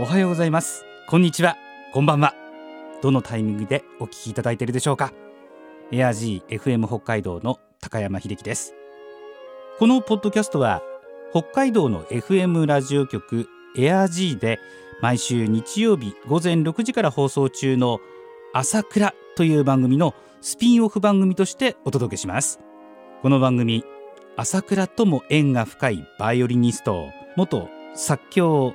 おはようございます。こんにちは。こんばんは。どのタイミングでお聞きいただいているでしょうか。エアジー FM 北海道の高山秀樹です。このポッドキャストは北海道の FM ラジオ局エアジーで毎週日曜日午前6時から放送中の朝倉という番組のスピンオフ番組としてお届けします。この番組朝倉とも縁が深いバイオリニスト元作協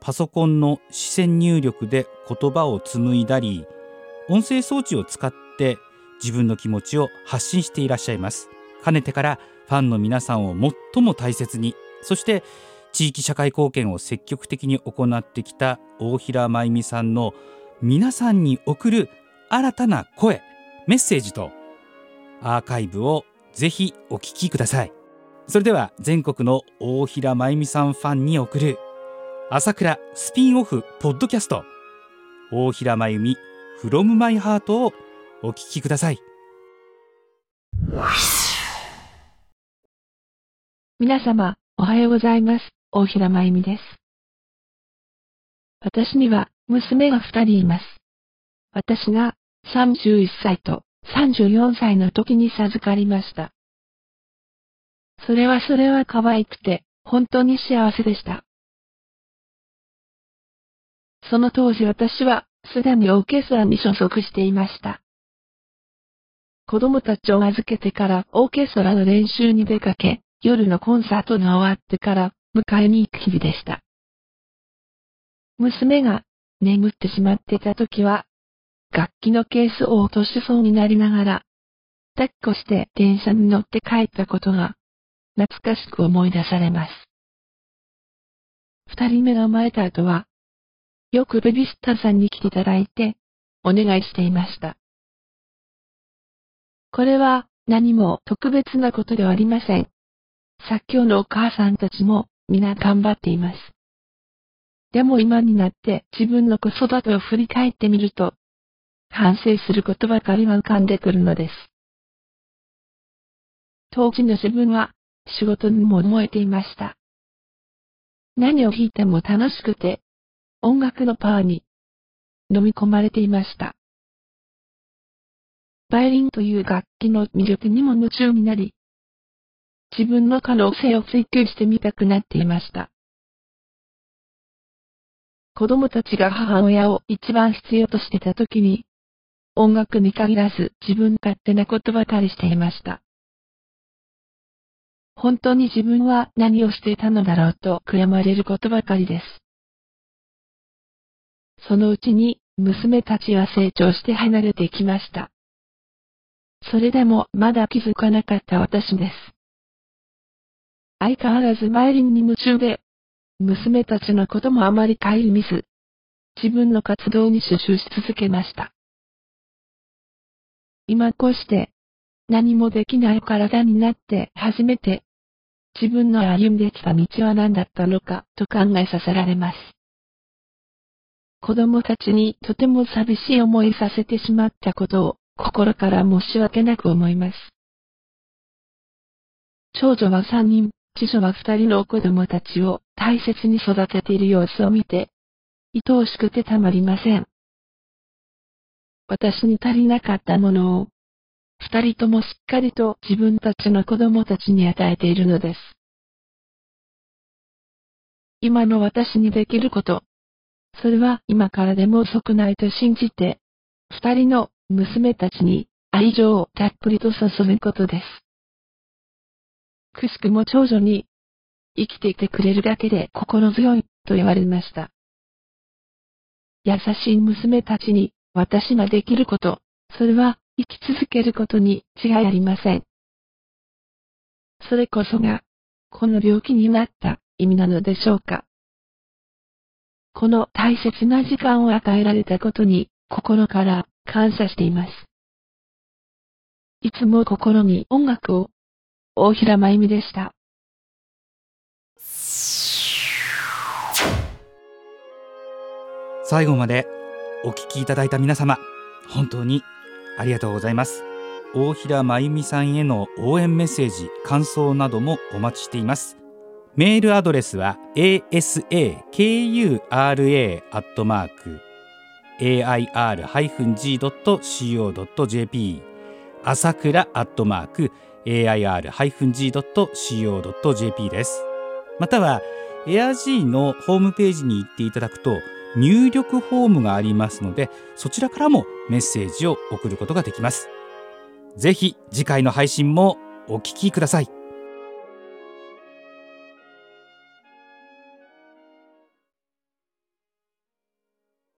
パソコンの視線入力で言葉を紡いだり音声装置を使って自分の気持ちを発信していらっしゃいます。かねてからファンの皆さんを最も大切にそして地域社会貢献を積極的に行ってきた大平真由美さんの皆さんに送る新たな声メッセージとアーカイブをぜひお聞きください。それでは全国の大平真由美さんファンに送る朝倉スピンオフポッドキャスト大平真由美 from my heart をお聞きください皆様、おはようございます。大平真由美です。私には娘が二人います。私が31歳と34歳の時に授かりました。それはそれは可愛くて、本当に幸せでした。その当時私は、すでにオーケストラに所属していました。子供たちを預けてからオーケストラの練習に出かけ、夜のコンサートが終わってから迎えに行く日々でした。娘が眠ってしまっていた時は、楽器のケースを落としそうになりながら、抱っこして電車に乗って帰ったことが、懐かしく思い出されます。二人目が生まれた後は、よくベビーシッタさんに来ていただいて、お願いしていました。これは何も特別なことではありません。作協のお母さんたちも皆頑張っています。でも今になって自分の子育てを振り返ってみると、反省することばかりが浮かんでくるのです。当時の自分は仕事にも燃えていました。何を弾いても楽しくて、音楽のパワーに飲み込まれていました。バイリンという楽器の魅力にも夢中になり、自分の可能性を追求してみたくなっていました。子供たちが母親を一番必要としてた時に、音楽に限らず自分勝手なことばかりしていました。本当に自分は何をしていたのだろうと悔やまれることばかりです。そのうちに娘たちは成長して離れてきました。それでもまだ気づかなかった私です。相変わらずバイリンに夢中で、娘たちのこともあまり顧みず、自分の活動に集中し続けました。今こうして、何もできない体になって初めて、自分の歩んできた道は何だったのかと考えさせられます。子供たちにとても寂しい思いさせてしまったことを心から申し訳なく思います。長女は三人、次女は二人の子供たちを大切に育てている様子を見て、愛おしくてたまりません。私に足りなかったものを、二人ともしっかりと自分たちの子供たちに与えているのです。今の私にできること、それは今からでも遅くないと信じて、二人の娘たちに愛情をたっぷりと注ぐことです。くしくも長女に、生きていてくれるだけで心強いと言われました。優しい娘たちに私ができること、それは生き続けることに違いありません。それこそが、この病気になった意味なのでしょうか。この大切な時間を与えられたことに心から感謝しています。いつも心に音楽を。大平真由美でした。最後までお聞きいただいた皆様、本当にありがとうございます。大平真由美さんへの応援メッセージ、感想などもお待ちしています。メールアドレスは asakura.air-g.co.jp 朝倉アットマーク air-g.co.jp です。または AirG のホームページに行っていただくと入力フォームがありますのでそちらからもメッセージを送ることができます。ぜひ次回の配信もお聞きください。